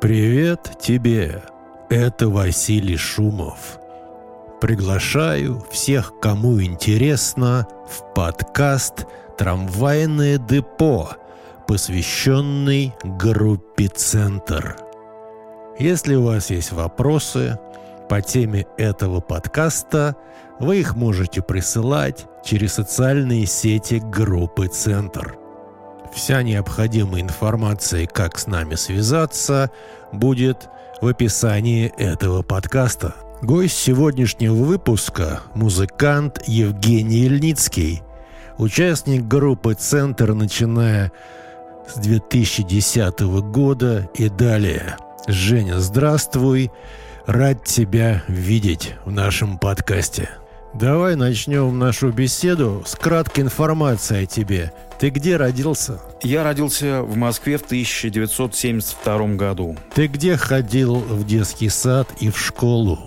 Привет тебе! Это Василий Шумов. Приглашаю всех, кому интересно, в подкаст «Трамвайное депо», посвященный группе «Центр». Если у вас есть вопросы по теме этого подкаста, вы их можете присылать через социальные сети группы «Центр». Вся необходимая информация, как с нами связаться, будет в описании этого подкаста. Гость сегодняшнего выпуска – музыкант Евгений Ильницкий, участник группы «Центр», начиная с 2010 года и далее. Женя, здравствуй! Рад тебя видеть в нашем подкасте. Давай начнем нашу беседу с краткой информацией о тебе. Ты где родился? Я родился в Москве в 1972 году. Ты где ходил в детский сад и в школу?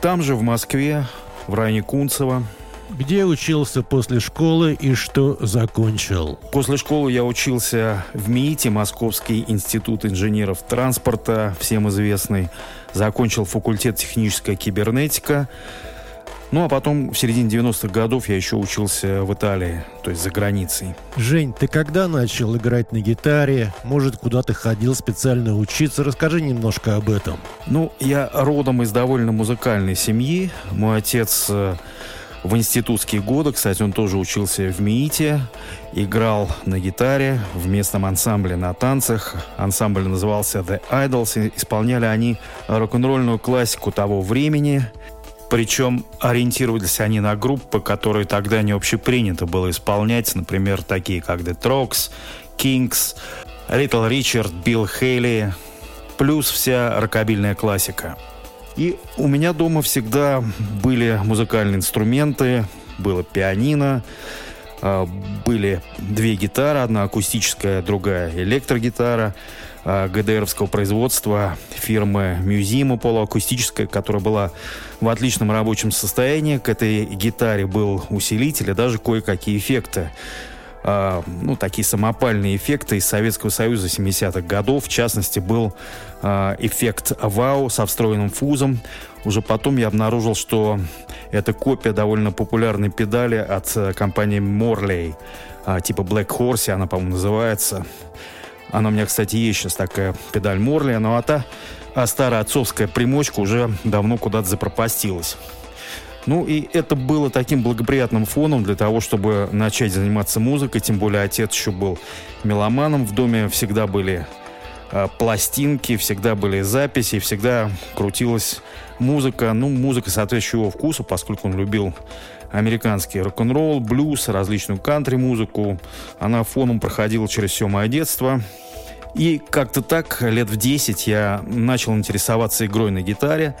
Там же, в Москве, в районе Кунцево. Где учился после школы и что закончил? После школы я учился в МИИТе, Московский институт инженеров транспорта, всем известный. Закончил факультет техническая кибернетика. Ну, а потом в середине 90-х годов я еще учился в Италии, то есть за границей. Жень, ты когда начал играть на гитаре? Может, куда ты ходил специально учиться? Расскажи немножко об этом. Ну, я родом из довольно музыкальной семьи. Мой отец э, в институтские годы, кстати, он тоже учился в МИИТе, играл на гитаре в местном ансамбле на танцах. Ансамбль назывался The Idols. Исполняли они рок-н-ролльную классику того времени – причем ориентировались они на группы, которые тогда не общепринято было исполнять, например, такие как The Trogs, Kings, Little Richard, Билл Хейли, плюс вся рокобильная классика. И у меня дома всегда были музыкальные инструменты, было пианино, а, были две гитары, одна акустическая, другая электрогитара – ГДРовского производства фирмы Мюзима полуакустическая, которая была в отличном рабочем состоянии. К этой гитаре был усилитель и даже кое-какие эффекты. Uh, ну, такие самопальные эффекты из Советского Союза 70-х годов. В частности, был uh, эффект ВАУ со встроенным фузом. Уже потом я обнаружил, что это копия довольно популярной педали от uh, компании Morley, типа Black Horse, она, по-моему, называется. Она у меня, кстати, есть сейчас такая педаль Морли, но а та а старая отцовская примочка уже давно куда-то запропастилась. Ну и это было таким благоприятным фоном для того, чтобы начать заниматься музыкой, тем более отец еще был меломаном, в доме всегда были э, пластинки, всегда были записи, всегда крутилась музыка, ну музыка соответствующего его вкусу, поскольку он любил американский рок-н-ролл, блюз, различную кантри-музыку. Она фоном проходила через все мое детство. И как-то так, лет в 10 я начал интересоваться игрой на гитаре.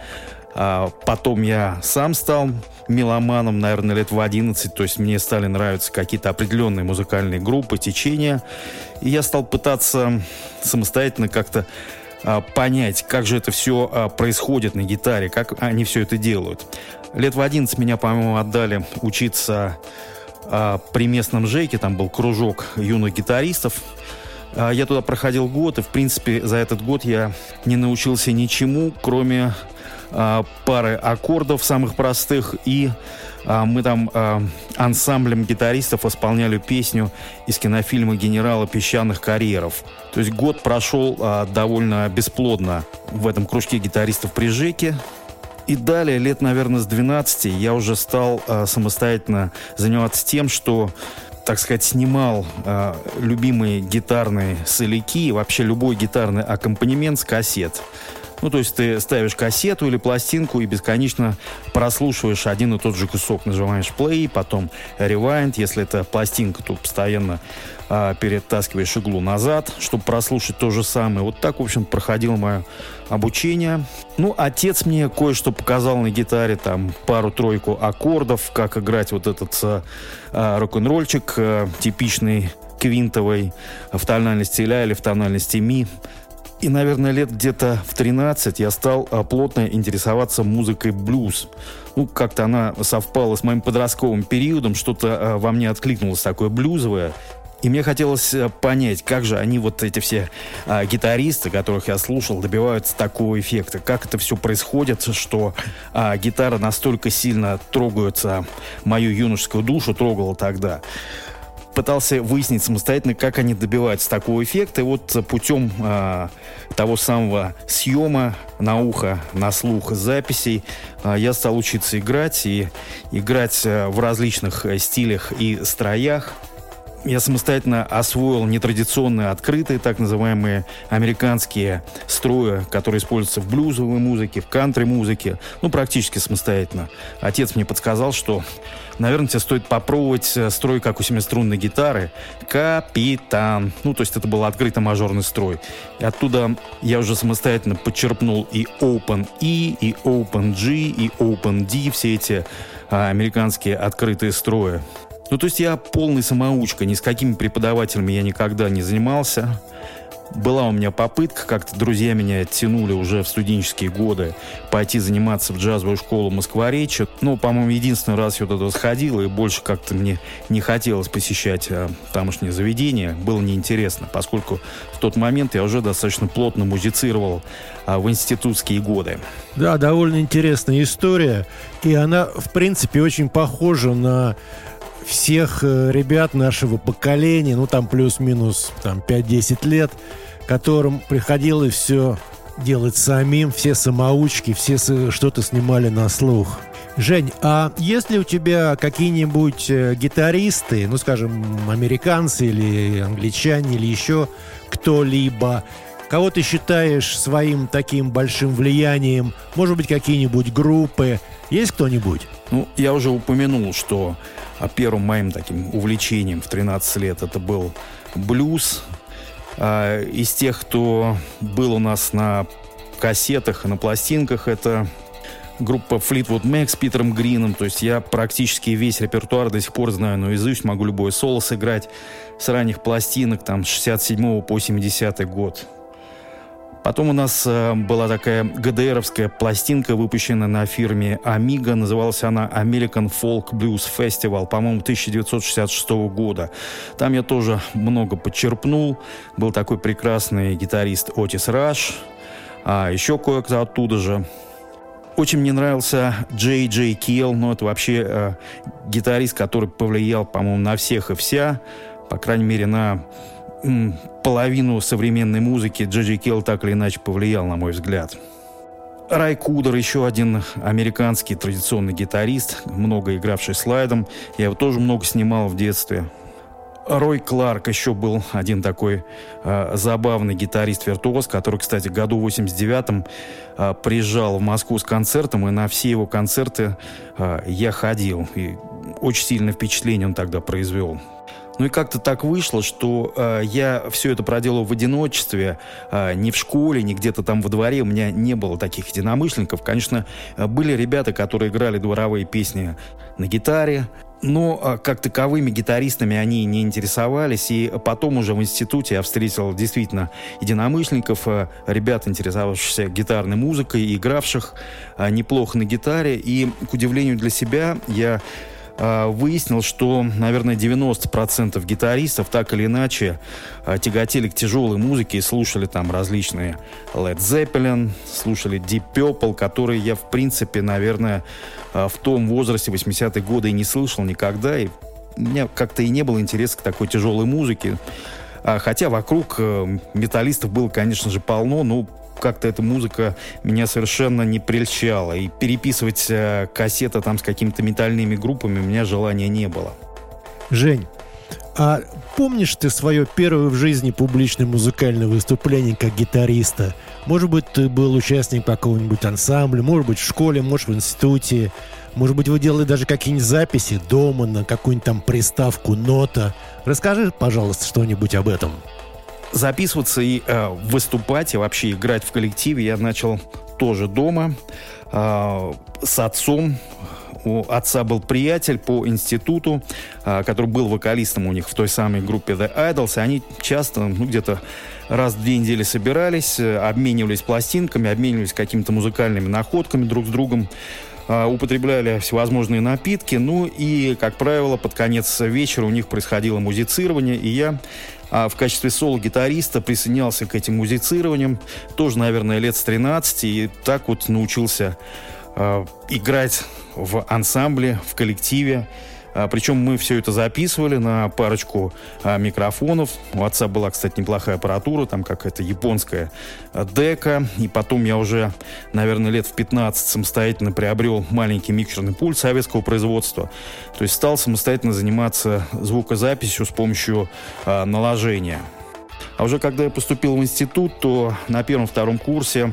А потом я сам стал меломаном, наверное, лет в 11. То есть мне стали нравиться какие-то определенные музыкальные группы, течения. И я стал пытаться самостоятельно как-то а, понять, как же это все а, происходит на гитаре, как они все это делают. Лет в 11 меня, по-моему, отдали учиться а, при местном ЖЭКе, там был кружок юных гитаристов. А, я туда проходил год, и, в принципе, за этот год я не научился ничему, кроме а, пары аккордов самых простых и а, мы там а, ансамблем гитаристов исполняли песню из кинофильма «Генерала песчаных карьеров». То есть год прошел а, довольно бесплодно в этом кружке гитаристов при ЖЭКе. И далее, лет, наверное, с 12 я уже стал э, самостоятельно заниматься тем, что так сказать, снимал э, любимые гитарные соляки вообще любой гитарный аккомпанемент с кассет. Ну, то есть ты ставишь кассету или пластинку и бесконечно прослушиваешь один и тот же кусок. Нажимаешь play, потом rewind. Если это пластинка, то постоянно а, перетаскиваешь иглу назад, чтобы прослушать то же самое. Вот так, в общем, проходило мое обучение. Ну, отец мне кое-что показал на гитаре, там пару-тройку аккордов, как играть вот этот а, рок-н-ролльчик а, типичный квинтовый в тональности ля или в тональности ми. И, наверное, лет где-то в 13 я стал а, плотно интересоваться музыкой блюз. Ну, как-то она совпала с моим подростковым периодом, что-то а, во мне откликнулось такое блюзовое. И мне хотелось э, понять, как же они, вот эти все а, гитаристы, которых я слушал, добиваются такого эффекта. Как это все происходит, что а, гитара настолько сильно трогается мою юношескую душу, трогала тогда пытался выяснить самостоятельно, как они добиваются такого эффекта. И вот путем э, того самого съема на ухо, на слух записей э, я стал учиться играть и играть э, в различных э, стилях и строях я самостоятельно освоил нетрадиционные, открытые, так называемые американские строи, которые используются в блюзовой музыке, в кантри-музыке, ну, практически самостоятельно. Отец мне подсказал, что, наверное, тебе стоит попробовать э, строй, как у семиструнной гитары, капитан. Ну, то есть это был открытый мажорный строй. И оттуда я уже самостоятельно подчерпнул и Open E, и Open G, и Open D, все эти а, американские открытые строи. Ну, то есть я полный самоучка, ни с какими преподавателями я никогда не занимался. Была у меня попытка, как-то друзья меня тянули уже в студенческие годы пойти заниматься в джазовую школу Москва-Речи. Ну, по-моему, единственный раз я туда сходил, и больше как-то мне не хотелось посещать а, тамошнее заведение. Было неинтересно, поскольку в тот момент я уже достаточно плотно музицировал а, в институтские годы. Да, довольно интересная история, и она, в принципе, очень похожа на всех э, ребят нашего поколения, ну там плюс-минус там 5-10 лет, которым приходилось все делать самим, все самоучки, все что-то снимали на слух. Жень, а есть ли у тебя какие-нибудь э, гитаристы, ну, скажем, американцы или англичане, или еще кто-либо, кого ты считаешь своим таким большим влиянием? Может быть, какие-нибудь группы? Есть кто-нибудь? Ну, я уже упомянул, что а первым моим таким увлечением в 13 лет это был блюз. А из тех, кто был у нас на кассетах и на пластинках, это группа Fleetwood Mac с Питером Грином. То есть я практически весь репертуар до сих пор знаю наизусть, могу любое соло сыграть с ранних пластинок, там, с 67 по 70 год. Потом у нас э, была такая ГДРовская пластинка, выпущенная на фирме Amiga. Называлась она American Folk Blues Festival, по-моему, 1966 года. Там я тоже много подчерпнул. Был такой прекрасный гитарист Отис Раш. А еще кое-кто оттуда же. Очень мне нравился Джей Джей Келл, но это вообще э, гитарист, который повлиял, по-моему, на всех и вся, по крайней мере, на половину современной музыки Джоджи Келл так или иначе повлиял, на мой взгляд. Рай Кудер, еще один американский традиционный гитарист, много игравший слайдом. Я его тоже много снимал в детстве. Рой Кларк еще был один такой э, забавный гитарист-виртуоз, который, кстати, году 89-м э, приезжал в Москву с концертом, и на все его концерты э, я ходил. И очень сильное впечатление он тогда произвел. Ну и как-то так вышло, что э, я все это проделал в одиночестве, э, не в школе, не где-то там во дворе. У меня не было таких единомышленников. Конечно, э, были ребята, которые играли дворовые песни на гитаре, но а, как таковыми гитаристами они не интересовались. И потом уже в институте я встретил действительно единомышленников, ребят, интересовавшихся гитарной музыкой, игравших неплохо на гитаре. И, к удивлению для себя, я выяснил, что, наверное, 90% гитаристов так или иначе а, тяготели к тяжелой музыке и слушали там различные Led Zeppelin, слушали Deep Purple, которые я, в принципе, наверное, а, в том возрасте 80-е годы и не слышал никогда. И у меня как-то и не было интереса к такой тяжелой музыке. Хотя вокруг э, металлистов было, конечно же, полно, но как-то эта музыка меня совершенно не прельщала. И переписывать э, кассеты там с какими-то метальными группами у меня желания не было. Жень, а помнишь ты свое первое в жизни публичное музыкальное выступление как гитариста? Может быть, ты был участником какого-нибудь ансамбля, может быть, в школе, может, в институте. Может быть, вы делали даже какие-нибудь записи дома на какую-нибудь там приставку, нота. Расскажи, пожалуйста, что-нибудь об этом записываться и э, выступать, и вообще играть в коллективе я начал тоже дома э, с отцом. У отца был приятель по институту, э, который был вокалистом у них в той самой группе The Idols, и они часто, ну, где-то раз в две недели собирались, э, обменивались пластинками, обменивались какими-то музыкальными находками друг с другом. А, употребляли всевозможные напитки, ну и, как правило, под конец вечера у них происходило музицирование, и я а в качестве соло-гитариста присоединялся к этим музицированиям, тоже, наверное, лет с 13, и так вот научился э, играть в ансамбле, в коллективе. А, причем мы все это записывали на парочку а, микрофонов. У отца была, кстати, неплохая аппаратура, там какая-то японская а, дека. И потом я уже, наверное, лет в 15 самостоятельно приобрел маленький микшерный пульт советского производства. То есть стал самостоятельно заниматься звукозаписью с помощью наложения. А уже когда я поступил в институт, то на первом-втором курсе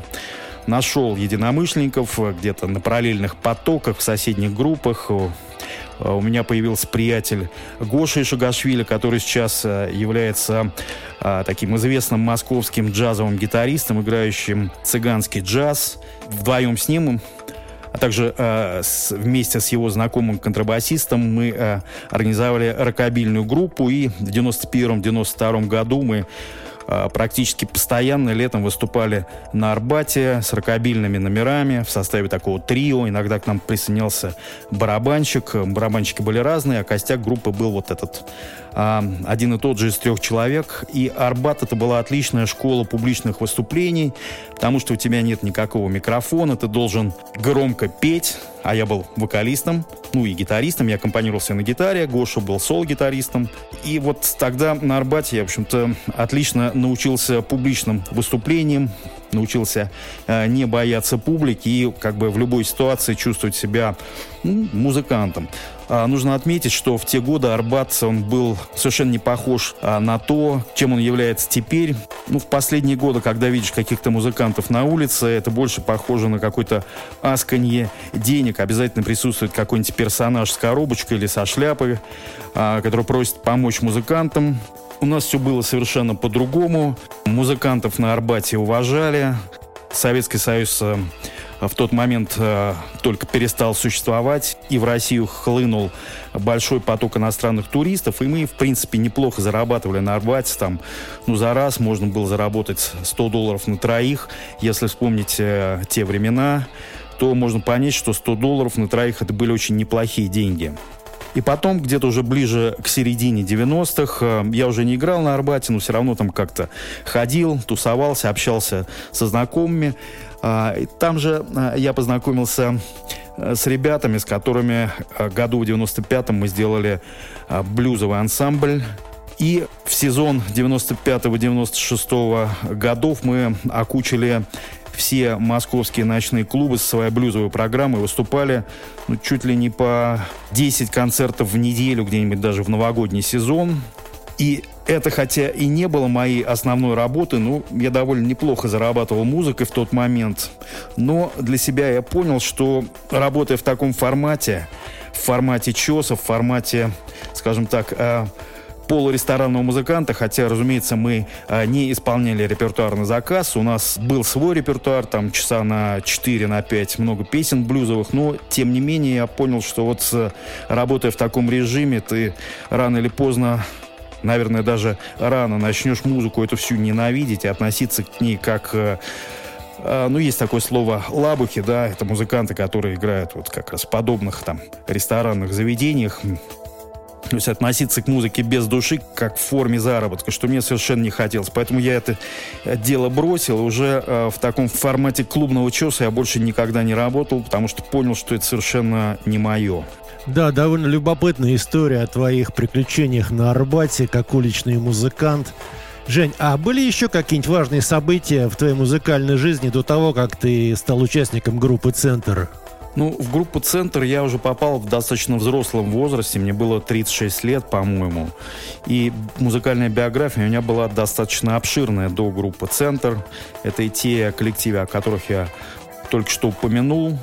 нашел единомышленников где-то на параллельных потоках, в соседних группах. Э, у меня появился приятель Гоша Ишагашвили, который сейчас э, является э, таким известным московским джазовым гитаристом, играющим цыганский джаз. Вдвоем с ним а также э, с, вместе с его знакомым контрабасистом мы э, организовали рокобильную группу, и в 91-92 году мы практически постоянно летом выступали на Арбате с рокобильными номерами в составе такого трио. Иногда к нам присоединялся барабанщик. Барабанщики были разные, а костяк группы был вот этот а, один и тот же из трех человек. И Арбат это была отличная школа публичных выступлений, потому что у тебя нет никакого микрофона, ты должен громко петь, а я был вокалистом, ну и гитаристом, я аккомпанировался на гитаре, Гоша был сол-гитаристом. И вот тогда на Арбате я, в общем-то, отлично научился публичным выступлениям, научился э, не бояться публики и как бы в любой ситуации чувствовать себя ну, музыкантом. А, нужно отметить, что в те годы Арбат, он был совершенно не похож а, на то, чем он является теперь. Ну, в последние годы, когда видишь каких-то музыкантов на улице, это больше похоже на какое-то асканье денег. Обязательно присутствует какой-нибудь персонаж с коробочкой или со шляпой, а, который просит помочь музыкантам. У нас все было совершенно по-другому. Музыкантов на Арбате уважали. Советский Союз э, в тот момент э, только перестал существовать, и в Россию хлынул большой поток иностранных туристов, и мы, в принципе, неплохо зарабатывали на Арбате, там, ну, за раз можно было заработать 100 долларов на троих, если вспомнить э, те времена, то можно понять, что 100 долларов на троих это были очень неплохие деньги. И потом, где-то уже ближе к середине 90-х, э, я уже не играл на Арбате, но все равно там как-то ходил, тусовался, общался со знакомыми. А, там же а, я познакомился э, с ребятами, с которыми э, году в 95-м мы сделали а, блюзовый ансамбль. И в сезон 95-96 годов мы окучили все московские ночные клубы со своей блюзовой программой выступали ну, чуть ли не по 10 концертов в неделю, где-нибудь даже в новогодний сезон. И это, хотя и не было моей основной работы, но я довольно неплохо зарабатывал музыкой в тот момент. Но для себя я понял, что работая в таком формате, в формате чеса, в формате, скажем так, э, полуресторанного музыканта, хотя, разумеется, мы а, не исполняли репертуар на заказ. У нас был свой репертуар, там часа на 4, на 5, много песен блюзовых, но, тем не менее, я понял, что вот работая в таком режиме, ты рано или поздно наверное, даже рано начнешь музыку эту всю ненавидеть и относиться к ней как э, э, ну, есть такое слово лабухи, да, это музыканты, которые играют вот как раз в подобных там ресторанных заведениях, то есть относиться к музыке без души, как в форме заработка, что мне совершенно не хотелось. Поэтому я это дело бросил. Уже э, в таком формате клубного чеса я больше никогда не работал, потому что понял, что это совершенно не мое. Да, довольно любопытная история о твоих приключениях на Арбате, как уличный музыкант. Жень, а были еще какие-нибудь важные события в твоей музыкальной жизни до того, как ты стал участником группы «Центр»? Ну, в группу «Центр» я уже попал в достаточно взрослом возрасте. Мне было 36 лет, по-моему. И музыкальная биография у меня была достаточно обширная до группы «Центр». Это и те коллективы, о которых я только что упомянул.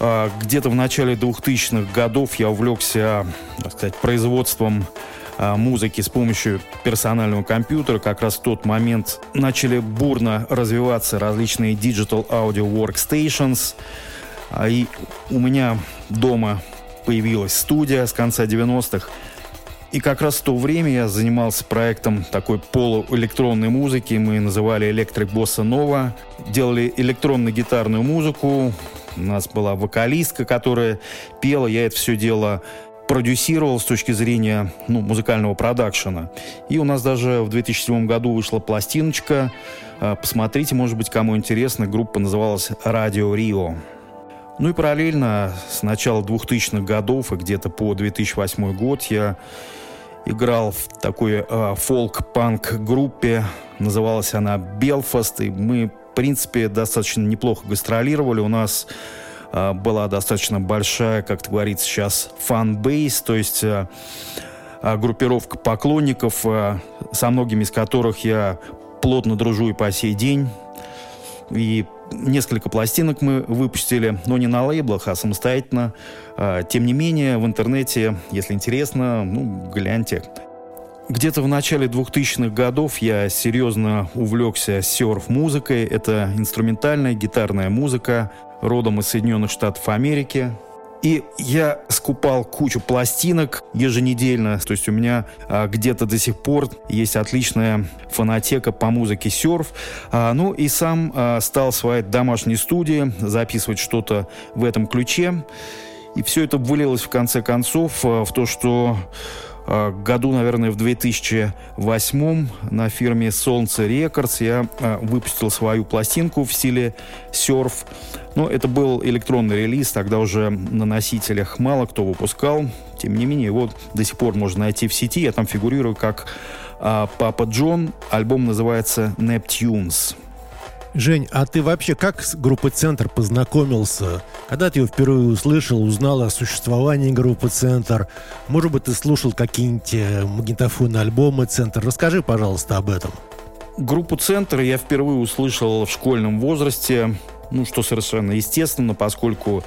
А, где-то в начале 2000-х годов я увлекся, так сказать, производством а, музыки с помощью персонального компьютера. Как раз в тот момент начали бурно развиваться различные digital audio workstations. А, и у меня дома появилась студия с конца 90-х. И как раз в то время я занимался проектом такой полуэлектронной музыки. Мы называли Electric Bossa Nova. Делали электронно-гитарную музыку, У нас была вокалистка, которая пела, я это все дело продюсировал с точки зрения ну, музыкального продакшена. И у нас даже в 2007 году вышла пластиночка. А, посмотрите, может быть, кому интересно. Группа называлась «Радио Рио». Ну и параллельно с начала 2000-х годов и где-то по 2008 год я играл в такой э, фолк-панк группе. Называлась она «Белфаст». И мы, в принципе, достаточно неплохо гастролировали. У нас э, была достаточно большая, как говорится сейчас, fan base, то есть э, группировка поклонников, со многими из которых я плотно дружу и по сей день. И несколько пластинок мы выпустили, но не на лейблах, а самостоятельно. А, тем не менее, в интернете, если интересно, ну, гляньте. Где-то в начале 2000-х годов я серьезно увлекся серф-музыкой. Это инструментальная гитарная музыка, родом из Соединенных Штатов Америки. И я скупал кучу пластинок еженедельно. То есть у меня а, где-то до сих пор есть отличная фонотека по музыке серф. А, ну и сам а, стал своей домашней студии записывать что-то в этом ключе. И все это вылилось в конце концов а, в то, что году, наверное, в 2008 на фирме Солнце Рекордс я а, выпустил свою пластинку в стиле серф. Но это был электронный релиз, тогда уже на носителях мало кто выпускал. Тем не менее, его до сих пор можно найти в сети. Я там фигурирую как а, Папа Джон. Альбом называется Neptunes. Жень, а ты вообще как с группой «Центр» познакомился? Когда ты ее впервые услышал, узнал о существовании группы «Центр»? Может быть, ты слушал какие-нибудь э, магнитофонные альбомы «Центр»? Расскажи, пожалуйста, об этом. Группу «Центр» я впервые услышал в школьном возрасте, ну, что совершенно естественно, поскольку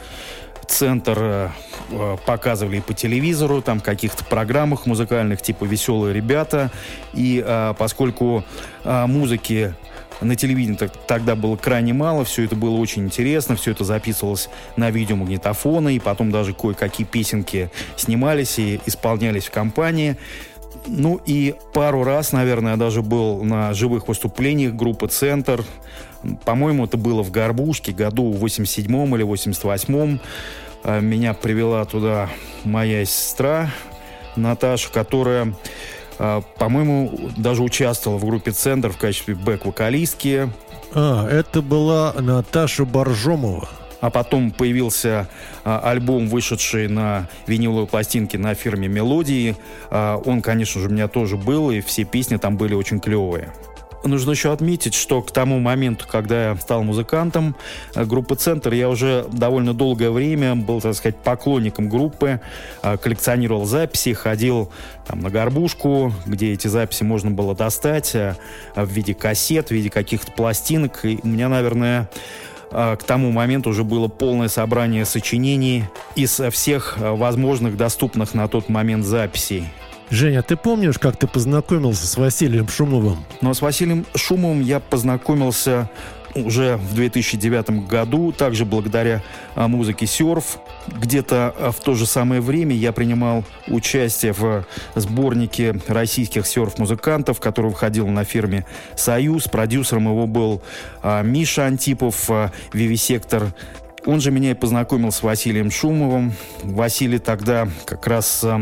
центр э, э, показывали по телевизору, там каких-то программах музыкальных, типа «Веселые ребята». И э, поскольку музыки на телевидении тогда было крайне мало, все это было очень интересно, все это записывалось на видеомагнитофоны, и потом даже кое-какие песенки снимались и исполнялись в компании. Ну и пару раз, наверное, я даже был на живых выступлениях группы «Центр». По-моему, это было в Горбушке, году в 87-м или 88-м. А, меня привела туда моя сестра Наташа, которая по-моему, даже участвовала в группе «Центр» в качестве бэк-вокалистки. А, это была Наташа Боржомова. А потом появился а, альбом, вышедший на виниловой пластинке на фирме «Мелодии». А, он, конечно же, у меня тоже был, и все песни там были очень клевые. Нужно еще отметить, что к тому моменту, когда я стал музыкантом э, группы «Центр», я уже довольно долгое время был, так сказать, поклонником группы, э, коллекционировал записи, ходил там, на горбушку, где эти записи можно было достать э, в виде кассет, в виде каких-то пластинок. И у меня, наверное, к тому моменту уже было полное собрание сочинений из всех возможных доступных на тот момент записей. Женя, ты помнишь, как ты познакомился с Василием Шумовым? Ну, с Василием Шумовым я познакомился уже в 2009 году, также благодаря а, музыке серф. Где-то а, в то же самое время я принимал участие в сборнике российских серф-музыкантов, который выходил на фирме «Союз». Продюсером его был а, Миша Антипов, Вивисектор он же меня и познакомил с Василием Шумовым. Василий тогда как раз а,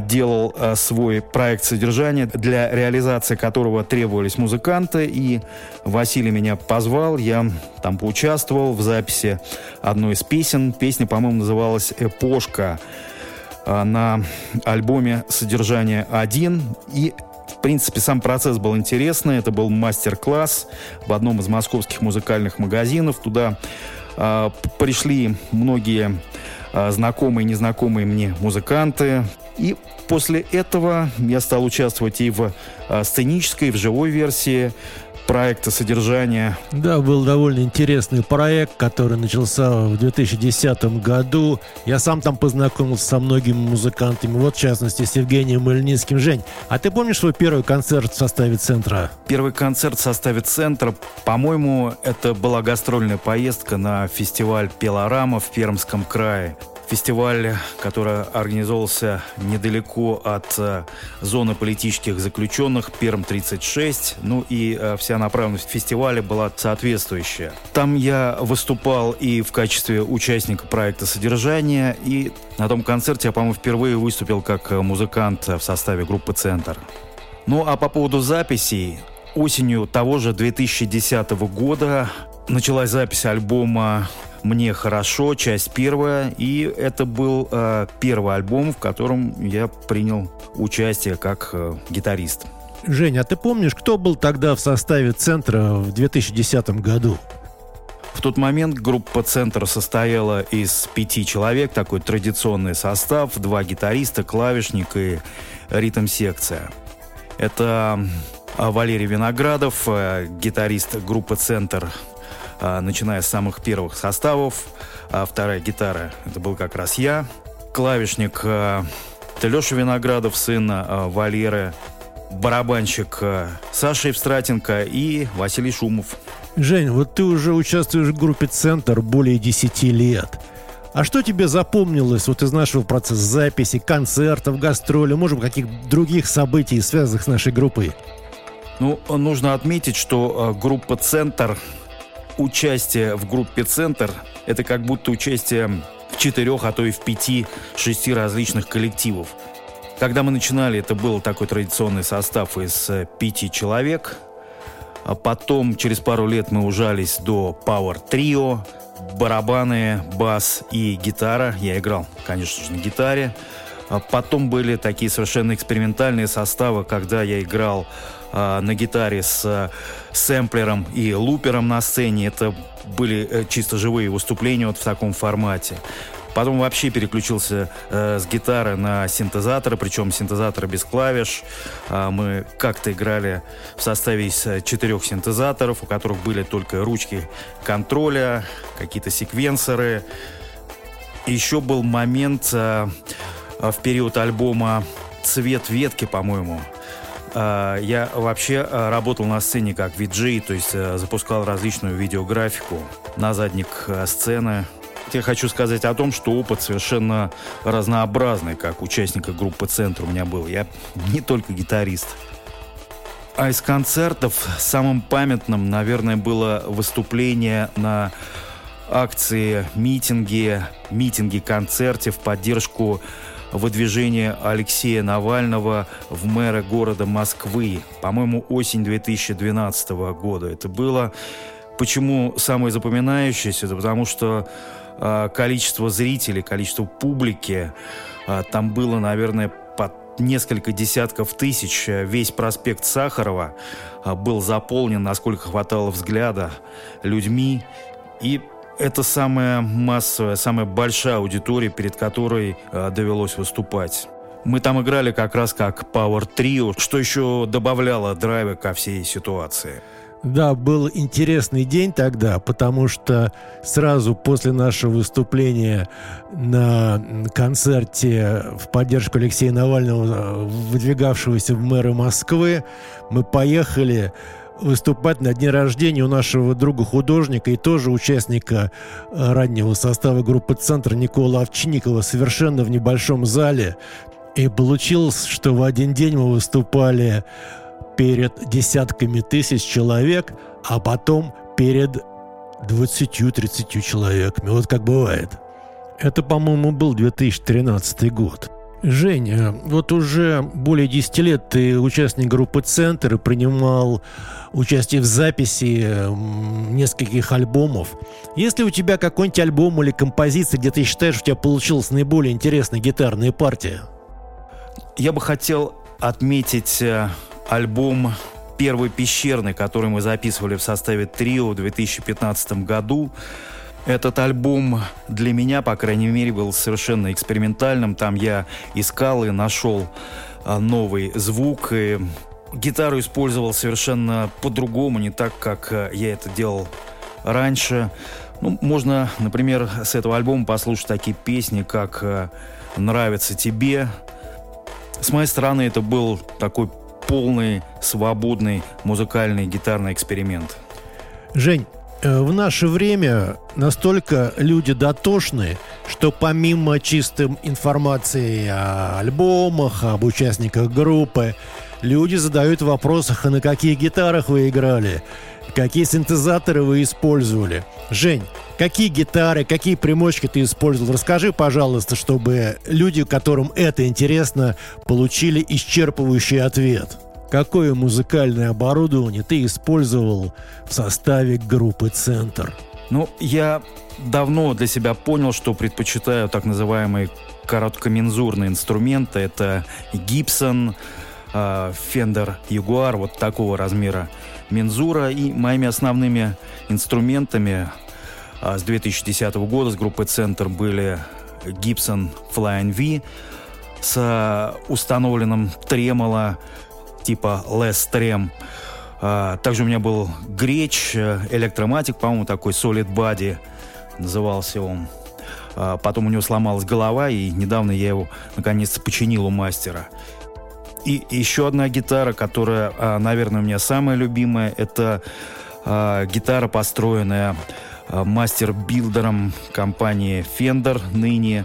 делал а, свой проект содержания, для реализации которого требовались музыканты, и Василий меня позвал, я там поучаствовал в записи одной из песен. Песня, по-моему, называлась «Эпошка» а, на альбоме «Содержание 1». И в принципе, сам процесс был интересный. Это был мастер-класс в одном из московских музыкальных магазинов. Туда э, пришли многие э, знакомые и незнакомые мне музыканты. И после этого я стал участвовать и в а, сценической, и в живой версии проекта содержания. Да, был довольно интересный проект, который начался в 2010 году. Я сам там познакомился со многими музыкантами, вот в частности с Евгением Мельницким. Жень, а ты помнишь свой первый концерт в составе центра? Первый концерт в составе центра, по-моему, это была гастрольная поездка на фестиваль Пелорама в Пермском крае фестиваль, который организовался недалеко от э, зоны политических заключенных, Перм-36. Ну и э, вся направленность фестиваля была соответствующая. Там я выступал и в качестве участника проекта «Содержание», и на том концерте я, по-моему, впервые выступил как музыкант в составе группы «Центр». Ну а по поводу записей, осенью того же 2010 года началась запись альбома «Мне хорошо», часть первая, и это был э, первый альбом, в котором я принял участие как э, гитарист. Женя, а ты помнишь, кто был тогда в составе «Центра» в 2010 году? В тот момент группа «Центр» состояла из пяти человек, такой традиционный состав, два гитариста, клавишник и ритм-секция. Это а, Валерий Виноградов, э, гитарист группы «Центр», начиная с самых первых составов. А вторая гитара — это был как раз я. Клавишник э, — это Леша Виноградов, сын э, Валеры. Барабанщик Саша Евстратенко и Василий Шумов. Жень, вот ты уже участвуешь в группе «Центр» более 10 лет. А что тебе запомнилось вот из нашего процесса записи, концертов, гастролей, может быть, каких других событий, связанных с нашей группой? Ну, нужно отметить, что группа «Центр», участие в группе «Центр» — это как будто участие в четырех, а то и в пяти-шести различных коллективов. Когда мы начинали, это был такой традиционный состав из э, пяти человек. А потом, через пару лет, мы ужались до Power Trio — барабаны, бас и гитара. Я играл, конечно же, на гитаре. А потом были такие совершенно экспериментальные составы, когда я играл э, на гитаре с э, сэмплером и лупером на сцене. Это были э, чисто живые выступления вот в таком формате. Потом вообще переключился э, с гитары на синтезаторы, причем синтезаторы без клавиш. Э, мы как-то играли в составе из четырех синтезаторов, у которых были только ручки контроля, какие-то секвенсоры. Еще был момент э, в период альбома «Цвет ветки», по-моему, я вообще э, работал на сцене как виджей, то есть запускал различную видеографику на задник сцены, я хочу сказать о том, что опыт совершенно разнообразный, как участника группы «Центр» у меня был. Я не только гитарист. А из концертов самым памятным, наверное, было выступление на акции, митинге, митинге-концерте в поддержку выдвижения Алексея Навального в мэра города Москвы. По-моему, осень 2012 года это было. Почему самое запоминающееся? Это потому что а, количество зрителей, количество публики. А, там было, наверное, под несколько десятков тысяч. Весь проспект Сахарова а, был заполнен, насколько хватало взгляда, людьми. И это самая массовая, самая большая аудитория, перед которой довелось выступать. Мы там играли как раз как Power Trio, что еще добавляло драйва ко всей ситуации. Да, был интересный день тогда, потому что сразу после нашего выступления на концерте в поддержку Алексея Навального, выдвигавшегося в мэры Москвы, мы поехали выступать на дне рождения у нашего друга-художника и тоже участника э, раннего состава группы «Центр» Никола Овчинникова совершенно в небольшом зале. И получилось, что в один день мы выступали перед десятками тысяч человек, а потом перед 20-30 человеками. Вот как бывает. Это, по-моему, был 2013 год. Женя, вот уже более 10 лет ты участник группы «Центр» и принимал участие в записи нескольких альбомов. Есть ли у тебя какой-нибудь альбом или композиция, где ты считаешь, у тебя получилась наиболее интересная гитарная партия? Я бы хотел отметить э, альбом первый пещерный, который мы записывали в составе трио в 2015 году. Этот альбом для меня, по крайней мере, был совершенно экспериментальным. Там я искал и нашел а, новый звук. И гитару использовал совершенно по-другому, не так, как а, я это делал раньше. Ну, можно, например, с этого альбома послушать такие песни, как а, «Нравится тебе». С моей стороны, это был такой полный, свободный музыкальный гитарный эксперимент. Жень, Э, в наше время настолько люди дотошны, что помимо чистой информации о альбомах, об участниках группы, люди задают вопросы, а на каких гитарах вы играли, какие синтезаторы вы использовали. Жень, какие гитары, какие примочки ты использовал? Расскажи, пожалуйста, чтобы люди, которым это интересно, получили исчерпывающий ответ. Какое музыкальное оборудование ты использовал в составе группы «Центр»? Ну, я давно для себя понял, что предпочитаю так называемые короткомензурные инструменты. Это Gibson, а, Fender Jaguar, вот такого размера мензура. И моими основными инструментами а, с 2010 года с группы «Центр» были Gibson Flying V с а, установленным тремоло типа Les Trem. Также у меня был Греч, Электроматик, по-моему, такой Solid Body назывался он. Потом у него сломалась голова, и недавно я его наконец-то починил у мастера. И еще одна гитара, которая, а, наверное, у меня самая любимая, это а, гитара, построенная а, мастер-билдером компании Fender, ныне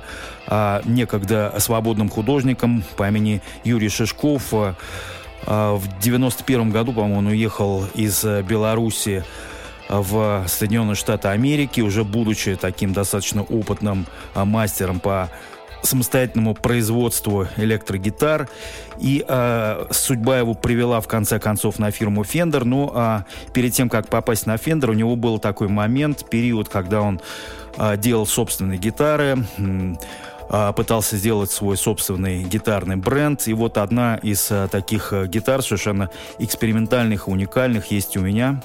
некогда свободным художником по имени Юрий Шишков. В 91 году, по-моему, он уехал из Беларуси в Соединенные Штаты Америки, уже будучи таким достаточно опытным мастером по самостоятельному производству электрогитар. И э, судьба его привела в конце концов на фирму Fender. Но э, перед тем, как попасть на Fender, у него был такой момент, период, когда он э, делал собственные гитары, э, пытался сделать свой собственный гитарный бренд. И вот одна из э, таких э, гитар, совершенно экспериментальных, уникальных, есть у меня.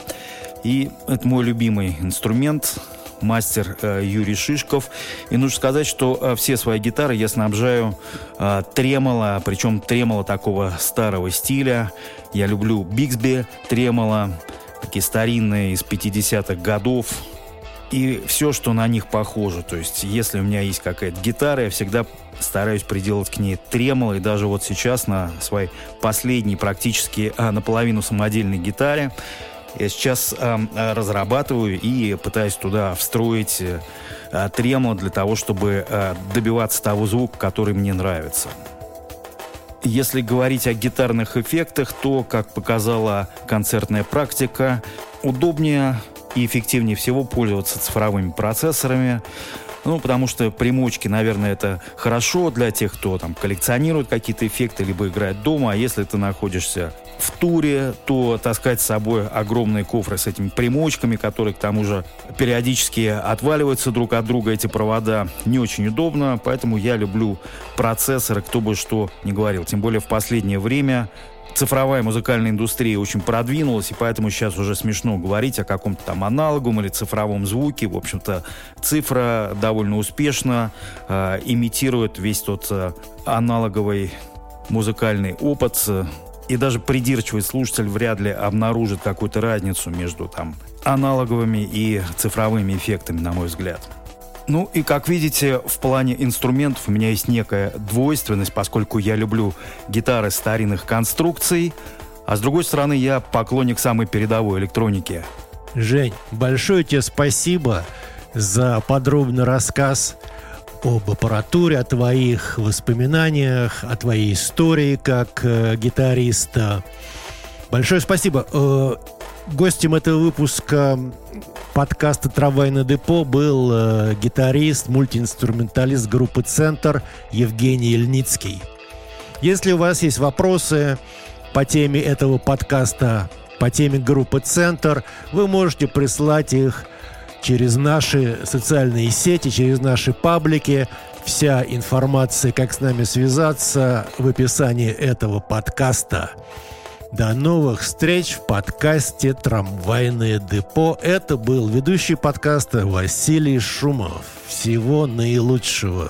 И это мой любимый инструмент мастер э, Юрий Шишков. И нужно сказать, что э, все свои гитары я снабжаю э, тремоло, причем тремоло такого старого стиля. Я люблю Бигсби тремоло, такие старинные из 50-х годов. И все, что на них похоже. То есть, если у меня есть какая-то гитара, я всегда стараюсь приделать к ней тремоло. И даже вот сейчас на своей последней, практически а, наполовину самодельной гитаре, я сейчас э, разрабатываю и пытаюсь туда встроить э, тремо для того, чтобы э, добиваться того звука, который мне нравится. Если говорить о гитарных эффектах, то, как показала концертная практика, удобнее и эффективнее всего пользоваться цифровыми процессорами, ну, потому что примочки, наверное, это хорошо для тех, кто там коллекционирует какие-то эффекты, либо играет дома. А если ты находишься в туре, то таскать с собой огромные кофры с этими примочками, которые к тому же периодически отваливаются друг от друга, эти провода, не очень удобно. Поэтому я люблю процессоры, кто бы что ни говорил. Тем более в последнее время цифровая музыкальная индустрия очень продвинулась, и поэтому сейчас уже смешно говорить о каком-то там аналогом или цифровом звуке. В общем-то, цифра довольно успешно э, имитирует весь тот э, аналоговый музыкальный опыт, и даже придирчивый слушатель вряд ли обнаружит какую-то разницу между там аналоговыми и цифровыми эффектами, на мой взгляд. Ну и как видите, в плане инструментов у меня есть некая двойственность, поскольку я люблю гитары старинных конструкций, а с другой стороны я поклонник самой передовой электроники. Жень, большое тебе спасибо за подробный рассказ об аппаратуре, о твоих воспоминаниях, о твоей истории как э, гитариста. Большое спасибо. Э, гостем этого выпуска подкаста «Трамвайное депо» был э, гитарист, мультиинструменталист группы «Центр» Евгений Ильницкий. Если у вас есть вопросы по теме этого подкаста, по теме группы «Центр», вы можете прислать их через наши социальные сети, через наши паблики. Вся информация, как с нами связаться, в описании этого подкаста. До новых встреч в подкасте «Трамвайное депо». Это был ведущий подкаста Василий Шумов. Всего наилучшего.